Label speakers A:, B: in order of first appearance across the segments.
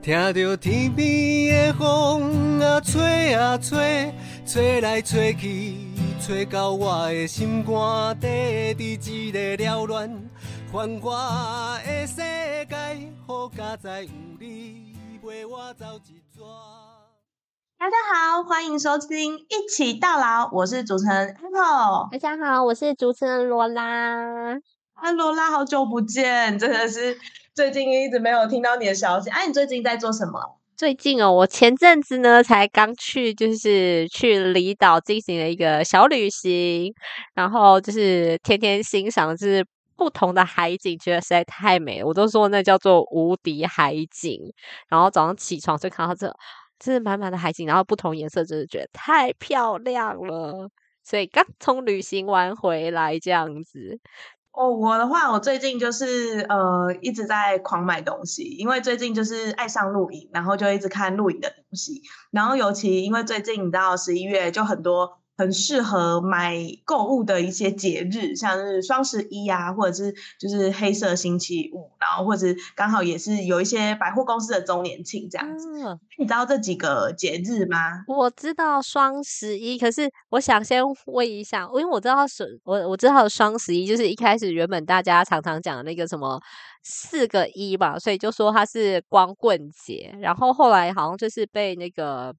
A: 听着天边的风啊吹啊吹，吹来吹去，吹到我的心肝底，伫一个缭乱繁华的世界，好佳哉有你陪我走一逝。
B: 大家好，欢迎收听《一起到老》，我是主持人 Apple。
C: 大家好，我是主持人罗拉。
B: 哈，罗拉，好久不见，真的是最近一直没有听到你的消息。哎、你最近在做什么？
C: 最近哦，我前阵子呢才刚去，就是去离岛进行了一个小旅行，然后就是天天欣赏就是不同的海景，觉得实在太美了。我都说那叫做无敌海景。然后早上起床就看到这，这是满满的海景，然后不同颜色，真的觉得太漂亮了。所以刚从旅行完回来这样子。
B: 哦，我的话，我最近就是呃一直在狂买东西，因为最近就是爱上露营，然后就一直看露营的东西。然后尤其因为最近你知道十一月就很多很适合买购物的一些节日，像是双十一啊，或者是就是黑色星期五，然后或者刚好也是有一些百货公司的周年庆这样子。
C: 嗯
B: 你知道这几个节日吗？
C: 我知道双十一，可是我想先问一下，因为我知道是，我我知道双十一就是一开始原本大家常常讲的那个什么四个一吧，所以就说它是光棍节，然后后来好像就是被那个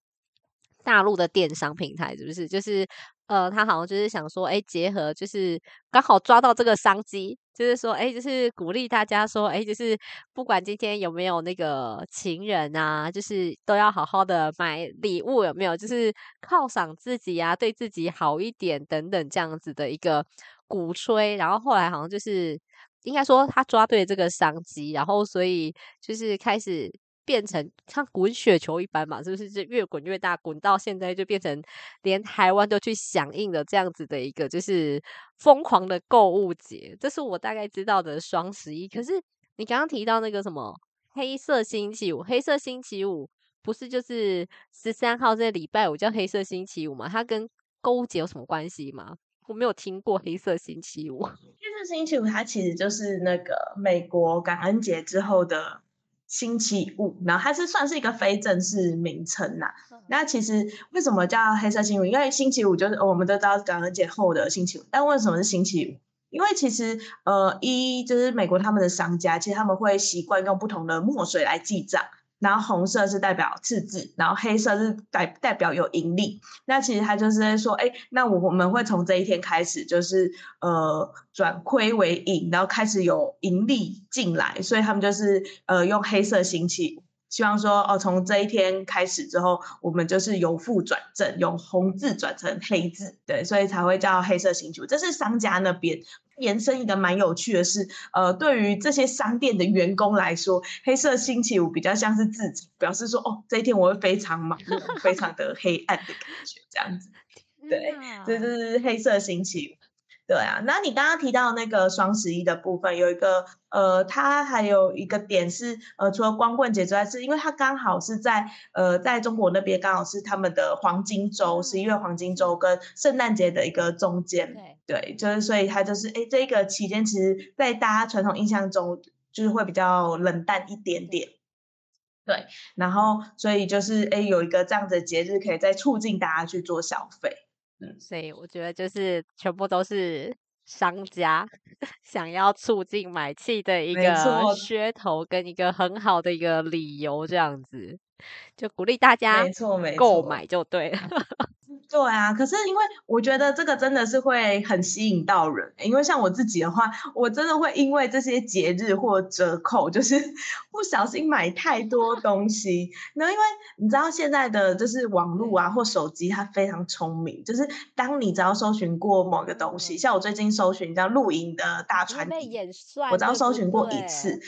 C: 大陆的电商平台是不是？就是呃，他好像就是想说，哎，结合就是刚好抓到这个商机，就是说，哎，就是鼓励大家说，哎，就是不管今天有没有那个情人啊，就是都要好好的买礼物，有没有？就是犒赏自己啊，对自己好一点等等这样子的一个鼓吹。然后后来好像就是应该说他抓对这个商机，然后所以就是开始。变成像滚雪球一般嘛，是不是？就越滚越大，滚到现在就变成连台湾都去响应了这样子的一个就是疯狂的购物节。这是我大概知道的双十一。可是你刚刚提到那个什么黑色星期五，黑色星期五不是就是十三号这礼拜五叫黑色星期五吗？它跟购物节有什么关系吗？我没有听过黑色星期五。
B: 黑色星期五它其实就是那个美国感恩节之后的。星期五，然后它是算是一个非正式名称呐。那其实为什么叫黑色星期五？因为星期五就是我们都知道感恩节后的星期五，但为什么是星期五？因为其实呃，一就是美国他们的商家，其实他们会习惯用不同的墨水来记账。然后红色是代表赤字，然后黑色是代代表有盈利。那其实他就是在说，哎，那我我们会从这一天开始，就是呃转亏为盈，然后开始有盈利进来，所以他们就是呃用黑色星期五，希望说哦从这一天开始之后，我们就是由负转正，用红字转成黑字，对，所以才会叫黑色星期五。这是商家那边。延伸一个蛮有趣的是，呃，对于这些商店的员工来说，黑色星期五比较像是自己表示说，哦，这一天我会非常忙碌，非常的黑暗的感觉，这样子。对，这就是黑色星期五。对啊，那你刚刚提到那个双十一的部分，有一个呃，它还有一个点是，呃，除了光棍节之外，是因为它刚好是在呃，在中国那边刚好是他们的黄金周，十一月黄金周跟圣诞节的一个中间。对，就是所以它就是，哎，这个期间其实，在大家传统印象中，就是会比较冷淡一点点。对，然后所以就是，哎，有一个这样的节日，可以再促进大家去做消费。
C: 嗯，所以我觉得就是全部都是商家 想要促进买气的一个噱头，跟一个很好的一个理由，这样子。就鼓励大家
B: 没错没
C: 购买就对了。
B: 对啊，可是因为我觉得这个真的是会很吸引到人，因为像我自己的话，我真的会因为这些节日或折扣，就是 不小心买太多 东西。那因为你知道现在的就是网络啊或手机，它非常聪明，就是当你只要搜寻过某个东西，像我最近搜寻叫露营的大船，我只要搜寻过一次。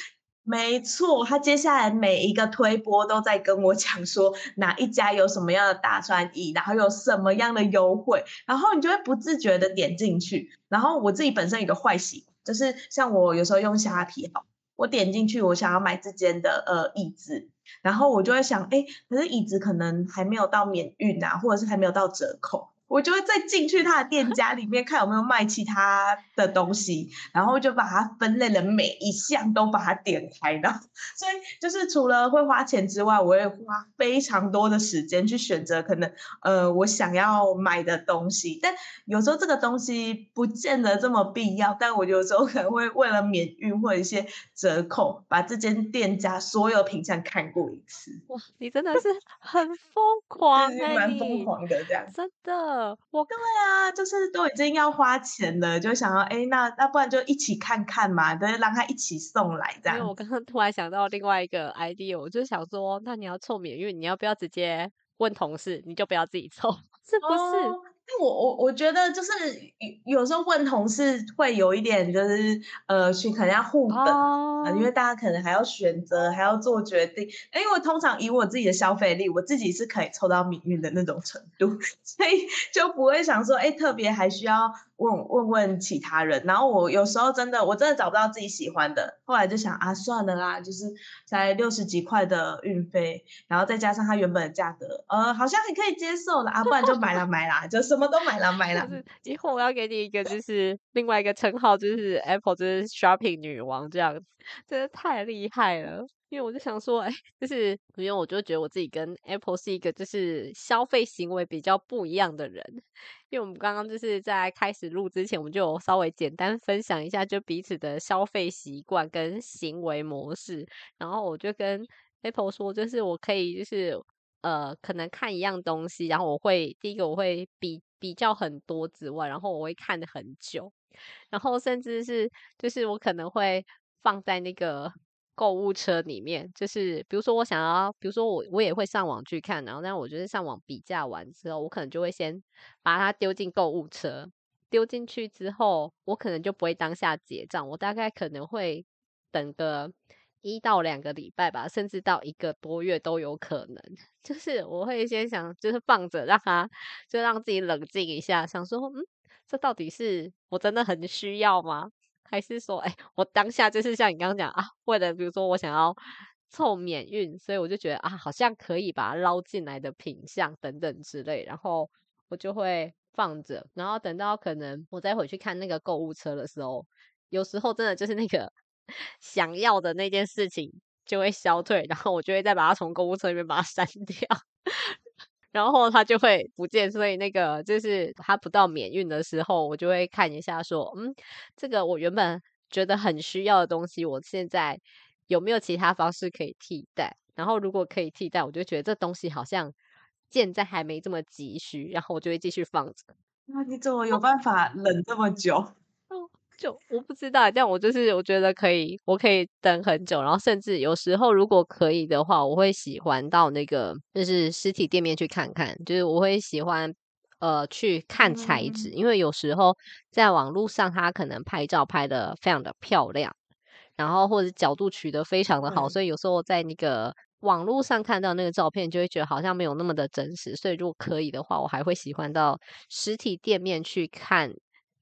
B: 没错，他接下来每一个推播都在跟我讲说哪一家有什么样的大专椅，然后有什么样的优惠，然后你就会不自觉的点进去。然后我自己本身有个坏习惯，就是像我有时候用虾皮，好，我点进去，我想要买这间的呃椅子，然后我就会想，哎，可是椅子可能还没有到免运啊，或者是还没有到折扣。我就会再进去他的店家里面看有没有卖其他的东西，然后就把它分类的每一项都把它点开的。所以就是除了会花钱之外，我会花非常多的时间去选择可能呃我想要买的东西。但有时候这个东西不见得这么必要，但我有时候可能会为了免运或者一些折扣，把这间店家所有品相看过一次。
C: 哇，你真的是很疯狂 哎，
B: 蛮疯狂的这样，
C: 真的。我
B: 对啊，就是都已经要花钱了，就想要哎，那那不然就一起看看嘛，对，让他一起送来这样。
C: 因为我刚刚突然想到另外一个 idea，我就想说，那你要凑免运，你要不要直接问同事，你就不要自己凑，是不是？
B: 我我我觉得就是有有时候问同事会有一点就是呃去可能要互等，因为大家可能还要选择还要做决定。因为我通常以我自己的消费力，我自己是可以抽到命运的那种程度，所以就不会想说哎特别还需要。问问问其他人，然后我有时候真的我真的找不到自己喜欢的，后来就想啊算了啦，就是才六十几块的运费，然后再加上它原本的价格，呃好像还可以接受了啊，不然就买了买啦，就什么都买了买了。
C: 以后我要给你一个就是另外一个称号，就是 Apple 就是 Shopping 女王这样子，真的太厉害了。因为我就想说，哎，就是因为我就觉得我自己跟 Apple 是一个就是消费行为比较不一样的人。因为我们刚刚就是在开始录之前，我们就稍微简单分享一下就彼此的消费习惯跟行为模式。然后我就跟 Apple 说，就是我可以就是呃，可能看一样东西，然后我会第一个我会比比较很多之外，然后我会看很久，然后甚至是就是我可能会放在那个。购物车里面，就是比如说我想要，比如说我我也会上网去看，然后但我觉得上网比价完之后，我可能就会先把它丢进购物车，丢进去之后，我可能就不会当下结账，我大概可能会等个一到两个礼拜吧，甚至到一个多月都有可能。就是我会先想，就是放着让它，就让自己冷静一下，想说，嗯，这到底是我真的很需要吗？还是说，哎，我当下就是像你刚刚讲啊，为了比如说我想要凑免运，所以我就觉得啊，好像可以把它捞进来的品相等等之类，然后我就会放着，然后等到可能我再回去看那个购物车的时候，有时候真的就是那个想要的那件事情就会消退，然后我就会再把它从购物车里面把它删 掉。然后它就会不见，所以那个就是它不到免运的时候，我就会看一下，说，嗯，这个我原本觉得很需要的东西，我现在有没有其他方式可以替代？然后如果可以替代，我就觉得这东西好像现在还没这么急需，然后我就会继续放着。
B: 那你怎么有办法忍这么久？
C: 就我不知道，这样我就是我觉得可以，我可以等很久，然后甚至有时候如果可以的话，我会喜欢到那个就是实体店面去看看，就是我会喜欢呃去看材质，因为有时候在网络上它可能拍照拍的非常的漂亮，然后或者角度取得非常的好，所以有时候在那个网络上看到那个照片，就会觉得好像没有那么的真实，所以如果可以的话，我还会喜欢到实体店面去看。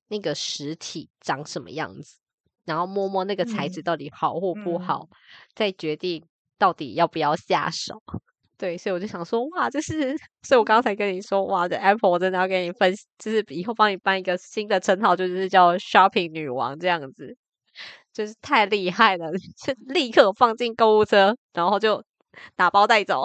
C: 那个实体长什么样子，然后摸摸那个材质到底好或不好，再决定到底要不要下手。对，所以我就想说，哇，这是，所以我刚才跟你说，哇，这 Apple 真的要给你分，就是以后帮你办一个新的称号，就是叫 Shopping 女王这样子，就是太厉害了，就立刻放进购物车，然后就打包带走。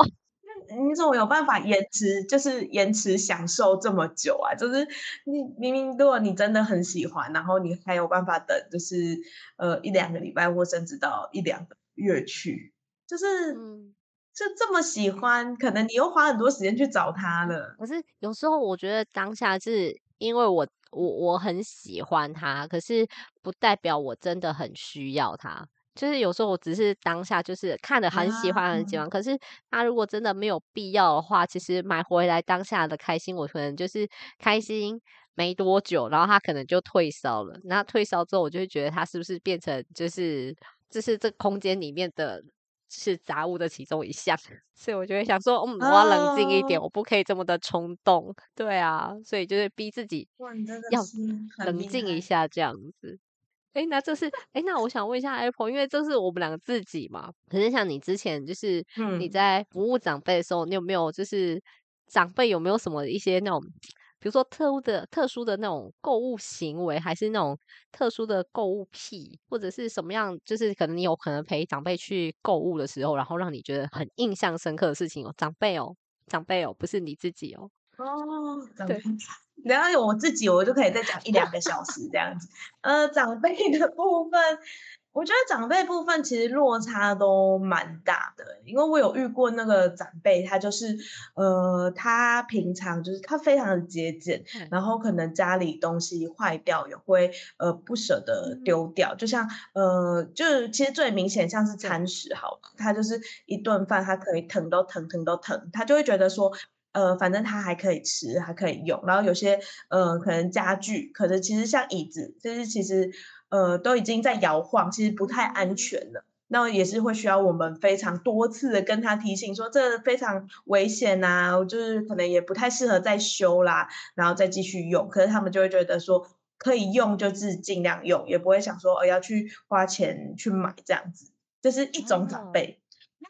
B: 你怎么有办法延迟，就是延迟享受这么久啊？就是你明明如果你真的很喜欢，然后你还有办法等，就是呃一两个礼拜或甚至到一两个月去，就是就这么喜欢，可能你又花很多时间去找他了。
C: 可是有时候我觉得当下是因为我我我很喜欢他，可是不代表我真的很需要他。就是有时候我只是当下就是看的很喜欢很喜欢，可是他如果真的没有必要的话，其实买回来当下的开心，我可能就是开心没多久，然后他可能就退烧了。那退烧之后，我就会觉得他是不是变成就是就是这空间里面的是杂物的其中一项，所以我就会想说，嗯，我要冷静一点，我不可以这么的冲动。对啊，所以就是逼自己要冷静一下这样子。哎，那这是哎，那我想问一下 Apple，因为这是我们两个自己嘛。可是像你之前就是你在服务长辈的时候，你有没有就是长辈有没有什么一些那种比如说特殊的、特殊的那种购物行为，还是那种特殊的购物癖，或者是什么样？就是可能你有可能陪长辈去购物的时候，然后让你觉得很印象深刻的事情哦，长辈哦，长辈哦，不是你自己哦。
B: 哦，长辈，然后有我自己，我就可以再讲一两个小时这样子。呃，长辈的部分。我觉得长辈部分其实落差都蛮大的，因为我有遇过那个长辈，他就是，呃，他平常就是他非常的节俭，然后可能家里东西坏掉也会呃不舍得丢掉，就像呃，就是其实最明显像是餐食好了，他就是一顿饭他可以腾都腾腾都腾，他就会觉得说，呃，反正它还可以吃还可以用，然后有些呃可能家具，可是其实像椅子，就是其实。呃，都已经在摇晃，其实不太安全了。那也是会需要我们非常多次的跟他提醒，说这非常危险呐，就是可能也不太适合再修啦，然后再继续用。可是他们就会觉得说，可以用就是尽量用，也不会想说，呃，要去花钱去买这样子。这是一种长辈。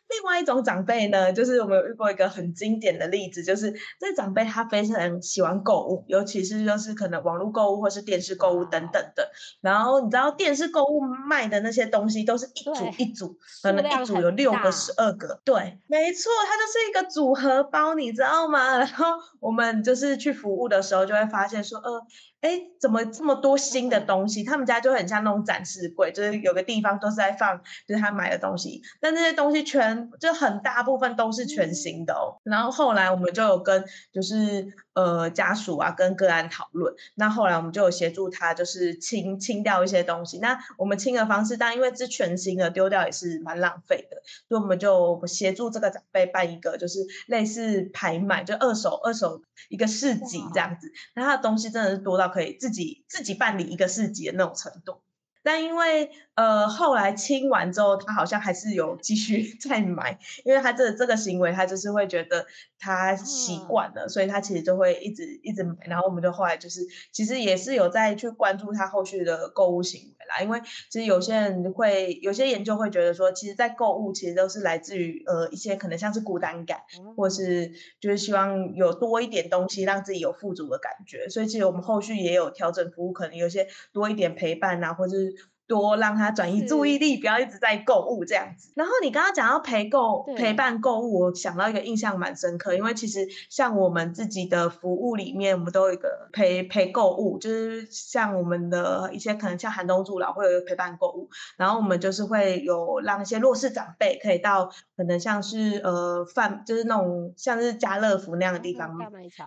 B: 另外一种长辈呢，就是我们有遇过一个很经典的例子，就是这长辈他非常喜欢购物，尤其是就是可能网络购物或是电视购物等等的。然后你知道电视购物卖的那些东西都是一组一组，可能一组有六个、十二个。对，没错，它就是一个组合包，你知道吗？然后我们就是去服务的时候就会发现说，呃。哎，怎么这么多新的东西？他们家就很像那种展示柜，就是有个地方都是在放，就是他买的东西。但这些东西全就很大部分都是全新的哦。然后后来我们就有跟就是呃家属啊跟个案讨论，那后来我们就有协助他就是清清掉一些东西。那我们清的方式，但因为是全新的，丢掉也是蛮浪费的，所以我们就协助这个长辈办一个就是类似拍卖，就二手二手一个市集这样子。那他的东西真的是多到。可以自己自己办理一个市集的那种程度，但因为呃后来清完之后，他好像还是有继续 再买，因为他这这个行为，他就是会觉得。他习惯了，所以他其实就会一直一直买。然后我们就后来就是，其实也是有在去关注他后续的购物行为啦。因为其实有些人会有些研究会觉得说，其实，在购物其实都是来自于呃一些可能像是孤单感，或是就是希望有多一点东西让自己有富足的感觉。所以其实我们后续也有调整服务，可能有些多一点陪伴啊，或者是。多让他转移注意力，不要一直在购物这样子。然后你刚刚讲到陪购、陪伴购物，我想到一个印象蛮深刻，因为其实像我们自己的服务里面，我们都有一个陪陪购物，就是像我们的一些可能像寒冬助老会有陪伴购物，然后我们就是会有让一些弱势长辈可以到可能像是呃饭，就是那种像是家乐福那样的地方，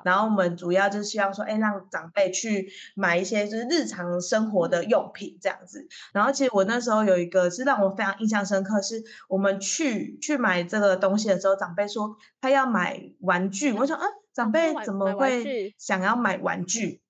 B: 然后我们主要就是希望说，哎，让长辈去买一些就是日常生活的用品这样子。然后其实我那时候有一个是让我非常印象深刻，是我们去去买这个东西的时候，长辈说他要买玩具，我想啊，长辈怎么会想要买玩具？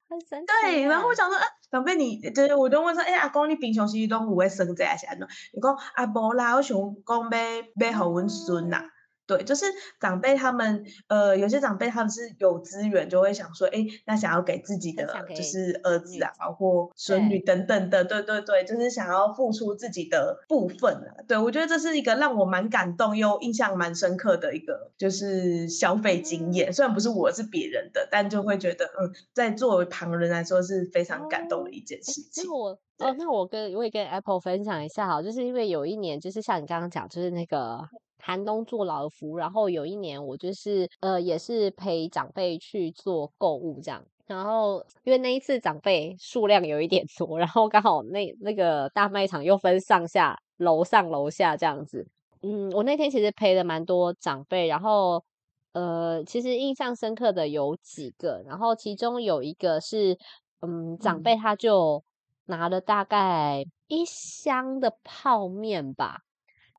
B: 对，然后我想说，啊，长辈你就是我就问说，哎，阿公你平常时都有会生这些安怎？你讲啊，无啦，我想讲要要互阮孙呐。对，就是长辈他们，呃，有些长辈他们是有资源，就会想说，哎，那想要给自己的就是儿子啊，包括孙女等等的，对对对，就是想要付出自己的部分啊。对我觉得这是一个让我蛮感动又印象蛮深刻的一个就是消费经验，虽然不是我是别人的，但就会觉得，嗯，在作为旁人来说是非常感动的一件事情。
C: 那我哦，那我跟我也跟 Apple 分享一下哈，就是因为有一年，就是像你刚刚讲，就是那个。寒冬做老福，然后有一年我就是呃也是陪长辈去做购物这样，然后因为那一次长辈数量有一点多，然后刚好那那个大卖场又分上下楼上楼下这样子，嗯，我那天其实陪了蛮多长辈，然后呃其实印象深刻的有几个，然后其中有一个是嗯长辈他就拿了大概一箱的泡面吧。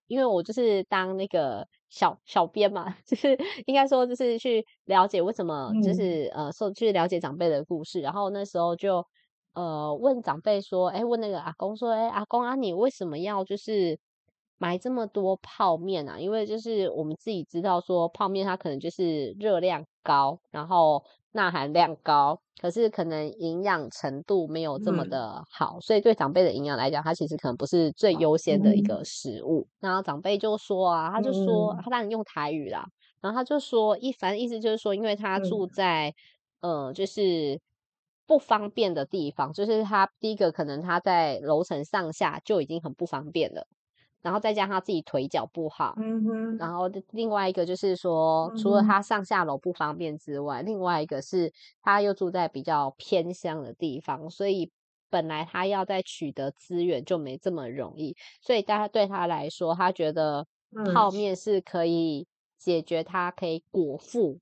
C: 因为我就是当那个小小编嘛，就是应该说就是去了解为什么，就是呃说去了解长辈的故事，然后那时候就呃问长辈说，哎，问那个阿公说，哎，阿公啊，你为什么要就是买这么多泡面啊？因为就是我们自己知道说泡面它可能就是热量高，然后。钠含量高，可是可能营养程度没有这么的好，所以对长辈的营养来讲，它其实可能不是最优先的一个食物。然后长辈就说啊，他就说他当然用台语啦，然后他就说一反正意思就是说，因为他住在呃，就是不方便的地方，就是他第一个可能他在楼层上下就已经很不方便了，然后再加上他自己腿脚不好，
B: 嗯哼，
C: 然后另外一个就是说，除了他上下楼不方便之外，另外一个是他又住在比较偏乡的地方，所以本来他要再取得资源就没这么容易，所以大家对他来说，他觉得泡面是可以解决他可以果腹，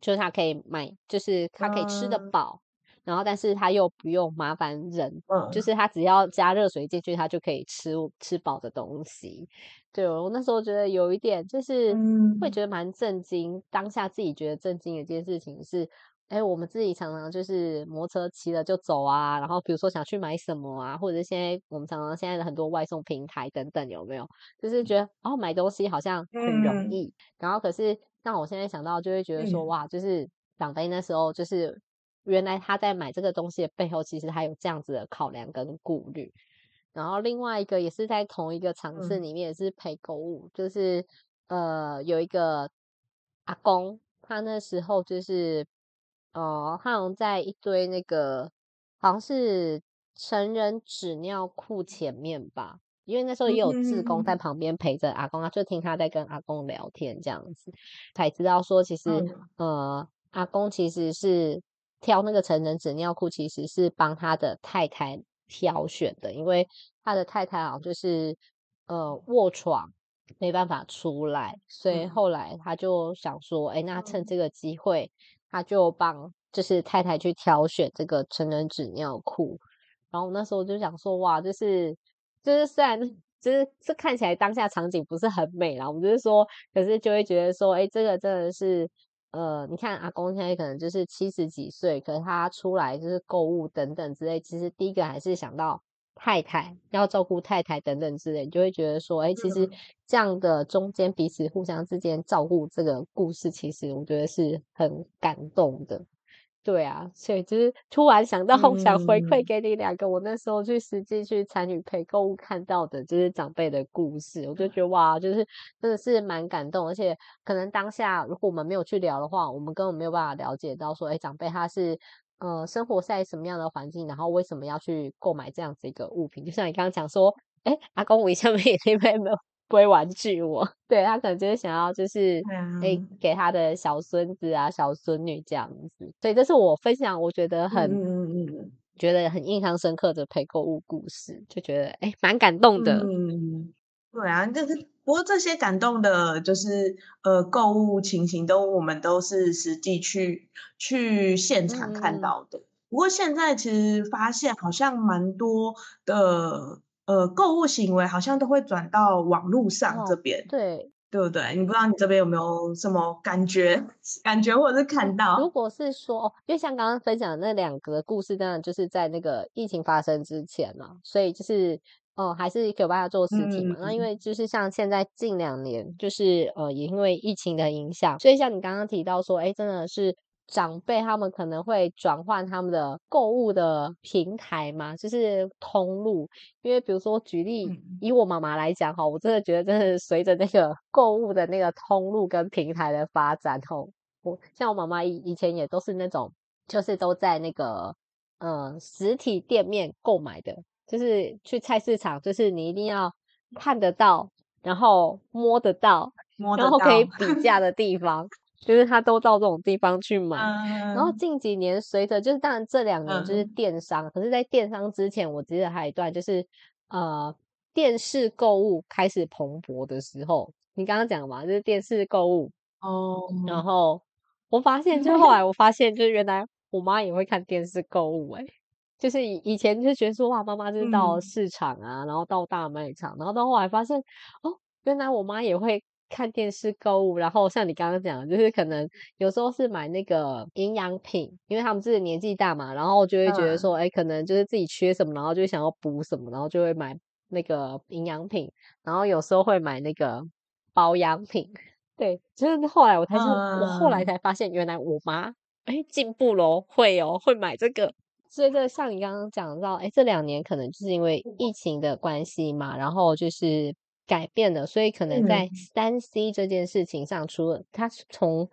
C: 就是他可以买，就是他可以吃得饱。然后，但是他又不用麻烦人，就是他只要加热水进去，他就可以吃吃饱的东西。对我那时候觉得有一点，就是会觉得蛮震惊。当下自己觉得震惊的一件事情是，哎，我们自己常常就是摩托车骑了就走啊，然后比如说想去买什么啊，或者现在我们常常现在的很多外送平台等等，有没有？就是觉得哦，买东西好像很容易。然后可是让我现在想到，就会觉得说，哇，就是长辈那时候就是。原来他在买这个东西的背后，其实他有这样子的考量跟顾虑。然后另外一个也是在同一个场次里面，也是陪购物，就是呃有一个阿公，他那时候就是呃他好像在一堆那个好像是成人纸尿裤前面吧，因为那时候也有志工在旁边陪着阿公，他就听他在跟阿公聊天这样子，才知道说其实呃阿公其实是。挑那个成人纸尿裤，其实是帮他的太太挑选的，因为他的太太啊，就是呃卧床没办法出来，所以后来他就想说，哎，那趁这个机会，他就帮就是太太去挑选这个成人纸尿裤。然后那时候就想说，哇，就是就是虽然就是这看起来当下场景不是很美啦，我们就是说，可是就会觉得说，哎，这个真的是。呃，你看阿公现在可能就是七十几岁，可是他出来就是购物等等之类，其实第一个还是想到太太要照顾太太等等之类，你就会觉得说，哎，其实这样的中间彼此互相之间照顾这个故事，其实我觉得是很感动的。对啊，所以就是突然想到，想回馈给你两个，我那时候去实际去参与陪购物看到的，就是长辈的故事，我就觉得 哇，就是真的是蛮感动，而且可能当下如果我们没有去聊的话，我们根本没有办法了解到说，哎，长辈他是呃生活在什么样的环境，然后为什么要去购买这样子一个物品，就像你刚刚讲说，哎，阿公，我以前 没没没有。不会玩具我，对他可能就是想要就是诶给他的小孙子啊小孙女这样子，所以这是我分享我觉得很觉得很印象深刻的陪购物故事，就觉得诶蛮感动的。
B: 嗯，对啊，就是不过这些感动的，就是呃购物情形都我们都是实际去去现场看到的。不过现在其实发现好像蛮多的。呃，购物行为好像都会转到网络上这边，
C: 对
B: 对不对？你不知道你这边有没有什么感觉、感觉或者是看到？
C: 如果是说，因为像刚刚分享的那两个故事，当然就是在那个疫情发生之前嘛，所以就是哦，还是有办法做实体嘛。那因为就是像现在近两年，就是呃，也因为疫情的影响，所以像你刚刚提到说，哎，真的是。长辈他们可能会转换他们的购物的平台嘛，就是通路。因为比如说举例，以我妈妈来讲哈，我真的觉得，真的随着那个 购物的那个通路跟平台的发展吼，我像我妈妈以以前也都是那种，就是都在那个呃实体店面购买的，就是去菜市场，就是你一定要看得到，然后摸得到，然后可以比价的地方。就是他都到这种地方去买，然后近几年随着就是当然这两年就是电商，可是在电商之前，我记得还有一段就是呃电视购物开始蓬勃的时候，你刚刚讲嘛，就是电视购物
B: 哦，
C: 然后我发现就后来我发现就是原来我妈也会看电视购物，哎，就是以以前就觉得说哇妈妈就是到市场啊，然后到大卖场，然后到后来发现哦原来我妈也会。看电视购物，然后像你刚刚讲，就是可能有时候是买那个营养品，因为他们自己年纪大嘛，然后就会觉得说，哎，可能就是自己缺什么，然后就会想要补什么，然后就会买那个营养品，然后有时候会买那个保养品。对，就是后来我才是，我后来才发现，原来我妈哎进步喽，会哦，会买这个。所以这像你刚刚讲到，哎，这两年可能就是因为疫情的关系嘛，然后就是。改变了，所以可能在三 C 这件事情上，除了它从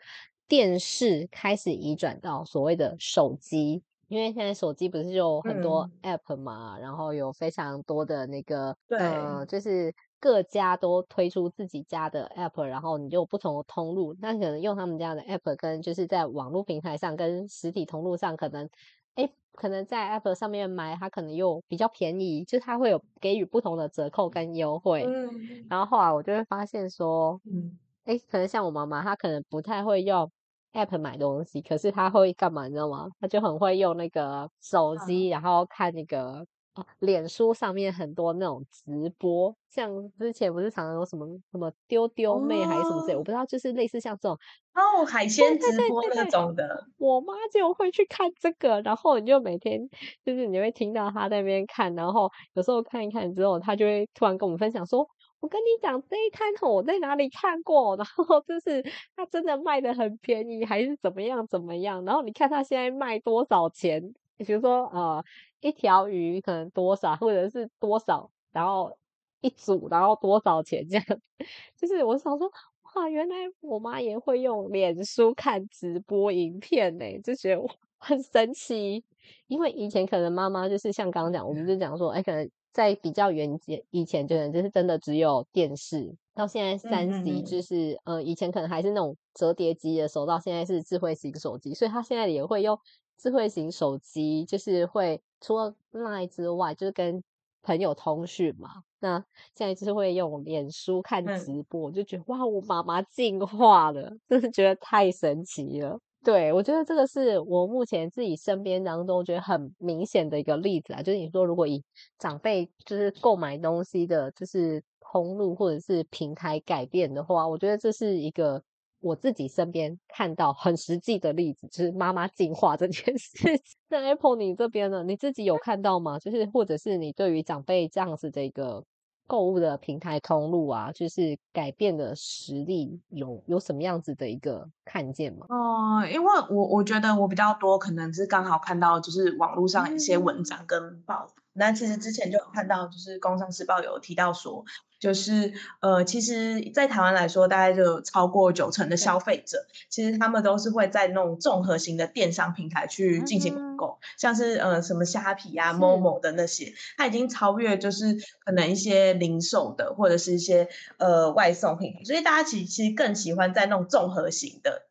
C: 电视开始移转到所谓的手机，因为现在手机不是有很多 App 嘛，然后有非常多的那个，呃，就是各家都推出自己家的 App，然后你就不同的通路，那可能用他们家的 App 跟就是在网络平台上跟实体通路上，可能，哎，可能在 App 上面买，它可能又比较便宜，就是它会有给予不同的折扣跟优惠。嗯，然后后来我就会发现说，嗯，哎，可能像我妈妈，她可能不太会用。app 买东西，可是她会干嘛？你知道吗？她就很会用那个手机，然后看那个哦，脸书上面很多那种直播，像之前不是常常有什么什么丢丢妹还是什么之类，我不知道，就是类似像这种
B: 哦海鲜直播那种的。
C: 我妈就会去看这个，然后你就每天就是你会听到她在那边看，然后有时候看一看之后，她就会突然跟我们分享说。我跟你讲，这一摊我在哪里看过？然后就是它真的卖的很便宜，还是怎么样怎么样？然后你看它现在卖多少钱？比如说呃，一条鱼可能多少，或者是多少，然后一组，然后多少钱这样？就是我想说，哇，原来我妈也会用脸书看直播影片呢，就觉得我很神奇。因为以前可能妈妈就是像刚刚讲，我们就讲说，哎，可能。在比较远以以前，就能就是真的只有电视，到现在三 C 就是呃，以前可能还是那种折叠机的时候，到现在是智慧型手机，所以他现在也会用智慧型手机，就是会除了 Line 之外，就是跟朋友通讯嘛。那现在就是会用脸书看直播，就觉得哇，我妈妈进化了，真是觉得太神奇了。对，我觉得这个是我目前自己身边当中觉得很明显的一个例子啊，就是你说如果以长辈就是购买东西的，就是通路或者是平台改变的话，我觉得这是一个我自己身边看到很实际的例子，就是妈妈进化这件事。那 Apple 你这边呢，你自己有看到吗？就是或者是你对于长辈这样子的一个。购物的平台通路啊，就是改变的实力有有什么样子的一个看见吗？
B: 哦，因为我我觉得我比较多，可能是刚好看到就是网络上一些文章跟报。那其实之前就有看到，就是《工商时报》有提到说，就是呃，其实，在台湾来说，大概就有超过九成的消费者，其实他们都是会在那种综合型的电商平台去进行网购，像是呃什么虾皮啊、某某的那些，它已经超越就是可能一些零售的或者是一些呃外送平台，所以大家其实其实更喜欢在那种综合型的。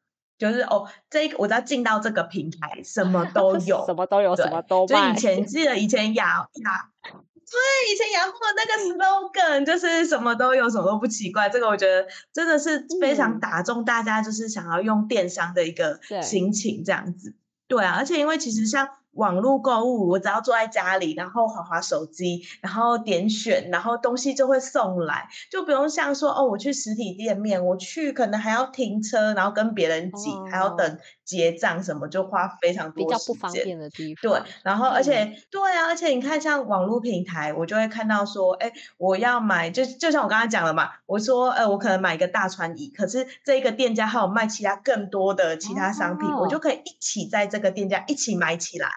B: 就是哦，这个我只要进到这个平台，什么都 有，
C: 什么都有，什么都
B: 卖。就以前 记得以前雅雅，对，以前雅虎那个 slogan 就是什么都有，什么都不奇怪。这个我觉得真的是非常打中大家，就是想要用电商的一个心情这样子。对啊，而且因为其实像。网络购物，我只要坐在家里，然后滑滑手机，然后点选，然后东西就会送来，就不用像说哦，我去实体店面，我去可能还要停车，然后跟别人挤，还要等结账什么，就花非常多
C: 比较不方便的地方。
B: 对，然后而且对啊，而且你看像网络平台，我就会看到说，哎，我要买，就就像我刚刚讲了嘛，我说，呃，我可能买一个大船椅，可是这一个店家还有卖其他更多的其他商品，我就可以一起在这个店家一起买起来。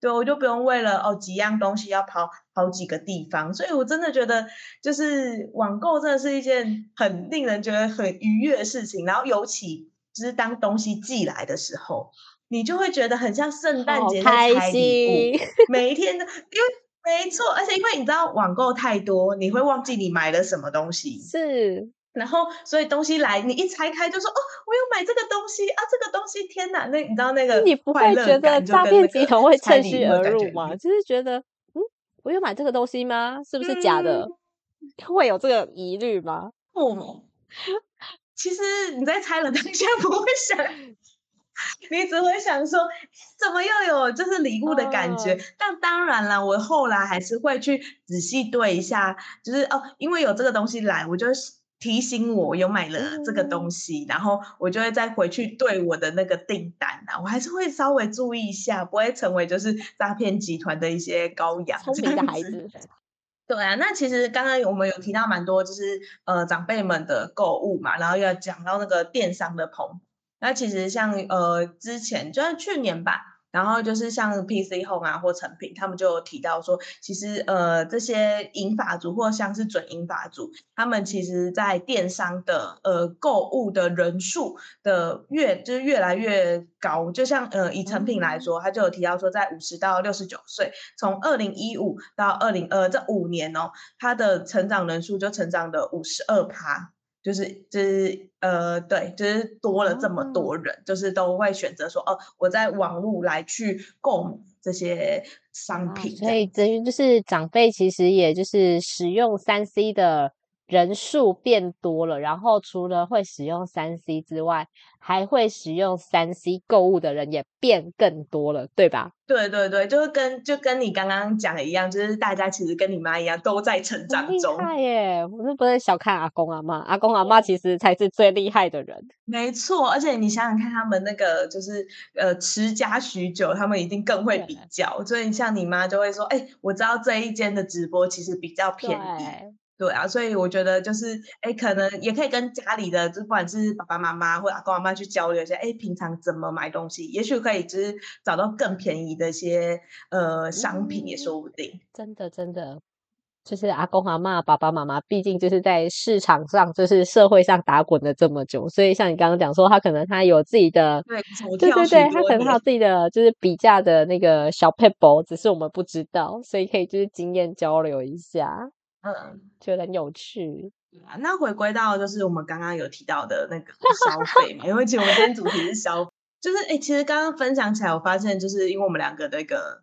B: 对，我就不用为了哦几样东西要跑好几个地方，所以我真的觉得就是网购真的是一件很令人觉得很愉悦的事情。然后尤其就是当东西寄来的时候，你就会觉得很像圣诞节在拆礼物，每一天的，因为没错，而且因为你知道网购太多，你会忘记你买了什么东西。
C: 是。
B: 然后，所以东西来，你一拆开就说：“哦，我要买这个东西啊！这个东西，天哪！那你知道那个
C: 你不会觉得诈骗集团会趁虚而入吗？就是觉得，嗯，我有买这个东西吗？是不是假的？会有这个疑虑吗？
B: 不，其实你在猜了当下不会想，你只会想说，怎么又有就是礼物的感觉？但当然了，我后来还是会去仔细对一下，就是哦，因为有这个东西来，我就。提醒我有买了这个东西，然后我就会再回去对我的那个订单啊，我还是会稍微注意一下，不会成为就是诈骗集团的一些羔羊。
C: 聪明的孩子，
B: 对啊。那其实刚刚我们有提到蛮多，就是呃长辈们的购物嘛，然后要讲到那个电商的棚。那其实像呃之前就是去年吧，然后就是像 PC Home 啊或成品，他们就有提到说，其实呃这些银发族或像是准银发族，他们其实在电商的呃购物的人数的越就是越来越高。就像呃以成品来说，他就有提到说，在五十到六十九岁，从二零一五到二零二这五年哦，它的成长人数就成长了五十二趴。就是就是呃，对，就是多了这么多人，就是都会选择说，哦，我在网络来去购买这些商品。
C: 所以等于就是长辈其实也就是使用三 C 的人数变多了，然后除了会使用三 C 之外，还会使用三 C 购物的人也变更多了，对吧？
B: 对对对，就是跟就跟你刚刚讲的一样，就是大家其实跟你妈一样，都在成长中。
C: 厉害耶！我是不是小看阿公阿妈，阿公阿妈其实才是最厉害的人。
B: 没错，而且你想想看，他们那个就是呃持家许久，他们一定更会比较。所以像你妈就会说：“哎，我知道这一间的直播其实比较便宜。”对啊，所以我觉得就是，哎，可能也可以跟家里的，就不管是爸爸妈妈或者阿公阿妈去交流一下，哎，平常怎么买东西，也许可以就是找到更便宜的一些呃商品也说不定。
C: 真的，真的，就是阿公阿妈、爸爸妈妈，毕竟就是在市场上，就是社会上打滚了这么久，所以像你刚刚讲说，他可能他有自己的，
B: 对，
C: 对对对，他可能他有自己的就是比价的那个小 paper，只是我们不知道，所以可以就是经验交流一下。嗯，觉得很有趣。
B: 啊那回归到就是我们刚刚有提到的那个消费嘛，因为其实我们今天主题是消，就是哎，其实刚刚分享起来，我发现就是因为我们两个那个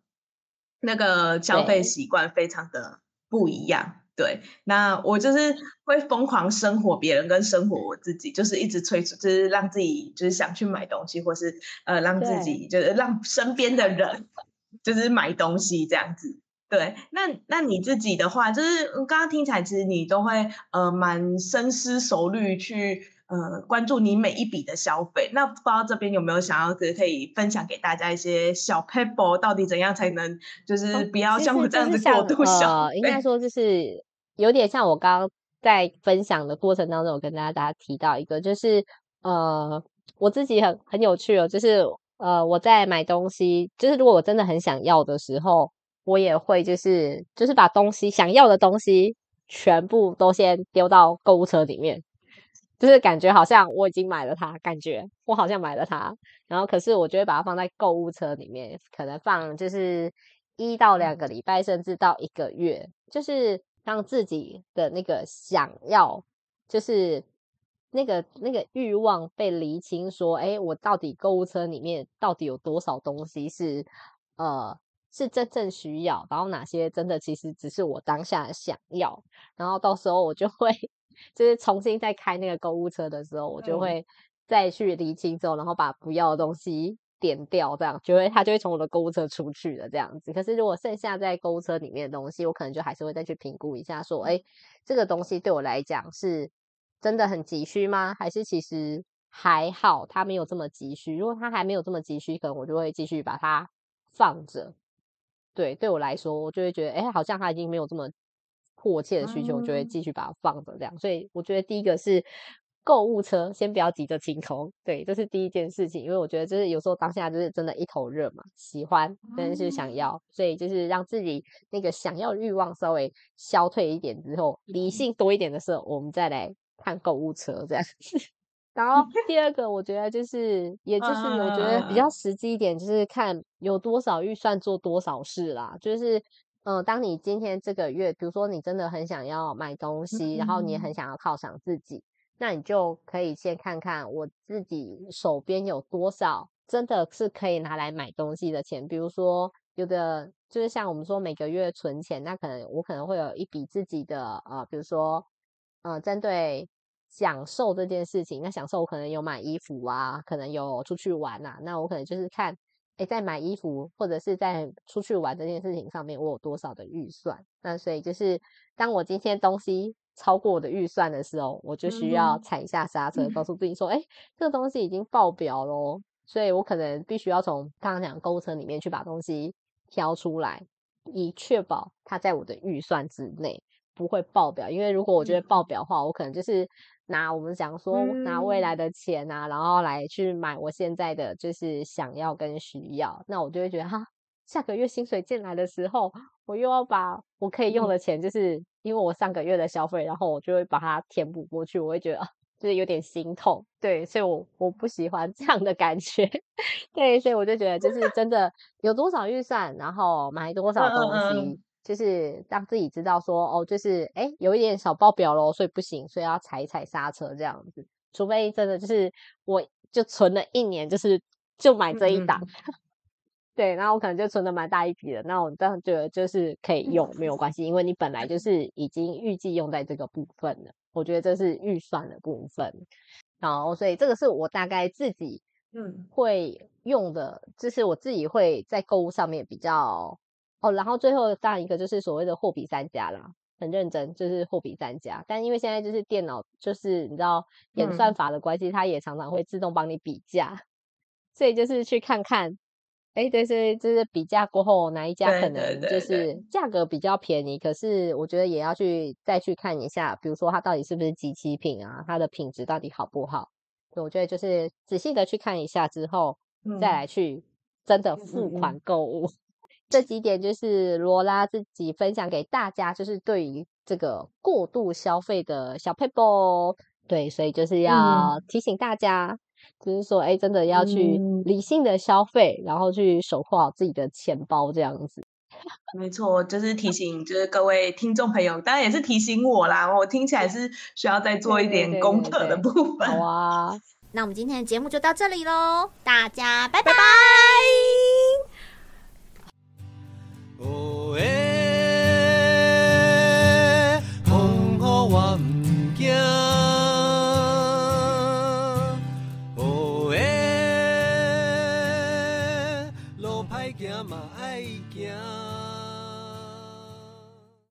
B: 那个消费习惯非常的不一样。对，那我就是会疯狂生活别人跟生活我自己，就是一直催促，就是让自己就是想去买东西，或是呃让自己就是让身边的人 就是买东西这样子。对，那那你自己的话，就是刚刚听起来，其实你都会呃蛮深思熟虑去呃关注你每一笔的消费。那不知道这边有没有想要可可以分享给大家一些小 paper，到底怎样才能就是不要像我这样子过度消费？
C: 应该说就是有点像我刚刚在分享的过程当中，我跟大家提到一个，就是呃我自己很很有趣哦，就是呃我在买东西，就是如果我真的很想要的时候。我也会，就是就是把东西想要的东西全部都先丢到购物车里面，就是感觉好像我已经买了它，感觉我好像买了它，然后可是我就会把它放在购物车里面，可能放就是一到两个礼拜，甚至到一个月，就是让自己的那个想要，就是那个那个欲望被厘清，说，哎，我到底购物车里面到底有多少东西是呃。是真正需要，然后哪些真的其实只是我当下想要，然后到时候我就会就是重新再开那个购物车的时候，我就会再去理清之后，然后把不要的东西点掉，这样就会它就会从我的购物车出去的这样子。可是如果剩下在购物车里面的东西，我可能就还是会再去评估一下，说，哎，这个东西对我来讲是真的很急需吗？还是其实还好，它没有这么急需？如果它还没有这么急需，可能我就会继续把它放着。对，对我来说，我就会觉得，哎，好像他已经没有这么迫切的需求，我就会继续把它放着这样。所以，我觉得第一个是购物车，先不要急着清空。对，这是第一件事情，因为我觉得就是有时候当下就是真的一头热嘛，喜欢，真的是想要，所以就是让自己那个想要欲望稍微消退一点之后，理性多一点的时候，我们再来看购物车这样。然后 第二个，我觉得就是，也就是我觉得比较实际一点，就是看有多少预算做多少事啦。就是，嗯，当你今天这个月，比如说你真的很想要买东西，然后你也很想要犒赏自己，那你就可以先看看我自己手边有多少真的是可以拿来买东西的钱。比如说，有的就是像我们说每个月存钱，那可能我可能会有一笔自己的，呃，比如说，呃，针对。享受这件事情，那享受我可能有买衣服啊，可能有出去玩呐。那我可能就是看，哎，在买衣服或者是在出去玩这件事情上面，我有多少的预算。那所以就是，当我今天东西超过我的预算的时候，我就需要踩一下刹车，告诉自己说，哎，这个东西已经爆表喽。所以我可能必须要从刚刚讲购物车里面去把东西挑出来，以确保它在我的预算之内不会爆表。因为如果我觉得爆表的话，我可能就是。拿我们想说拿未来的钱啊，然后来去买我现在的就是想要跟需要，那我就会觉得哈，下个月薪水进来的时候，我又要把我可以用的钱，就是因为我上个月的消费，然后我就会把它填补过去，我会觉得就是有点心痛，对，所以我我不喜欢 这样的感觉，对，所以我就觉得就是真的有多少预算，然后买多少东西。就是让自己知道说哦，就是哎，有一点小爆表喽，所以不行，所以要踩一踩刹车这样子。除非真的就是我就存了一年，就是就买这一档，对，然后我可能就存的蛮大一笔的，那我这样觉得就是可以用没有关系，因为你本来就是已经预计用在这个部分了。我觉得这是预算的部分，然后所以这个是我大概自己嗯会用的，就是我自己会在购物上面比较。哦，然后最后当一个就是所谓的货比三家啦，很认真，就是货比三家。但因为现在就是电脑，就是你知道演算法的关系，它也常常会自动帮你比价，所以就是去看看，哎，对对，就是比价过后哪一家可能就是价格比较便宜，可是我觉得也要去再去看一下，比如说它到底是不是机器品啊，它的品质到底好不好？我觉得就是仔细的去看一下之后，再来去真的付款购物。这几点就是罗拉自己分享给大家，就是对于这个过度消费的小 paper，对，所以就是要提醒大家，就是说，哎，真的要去理性的消费，然后去守护好自己的钱包，这样子。
B: 没错，就是提醒，就是各位听众朋友，当然也是提醒我啦。我听起来是需要再做一点功课的部分。
C: 好啊，
D: 那我们今天的节目就到这里喽，大家拜拜。哦
A: 耶，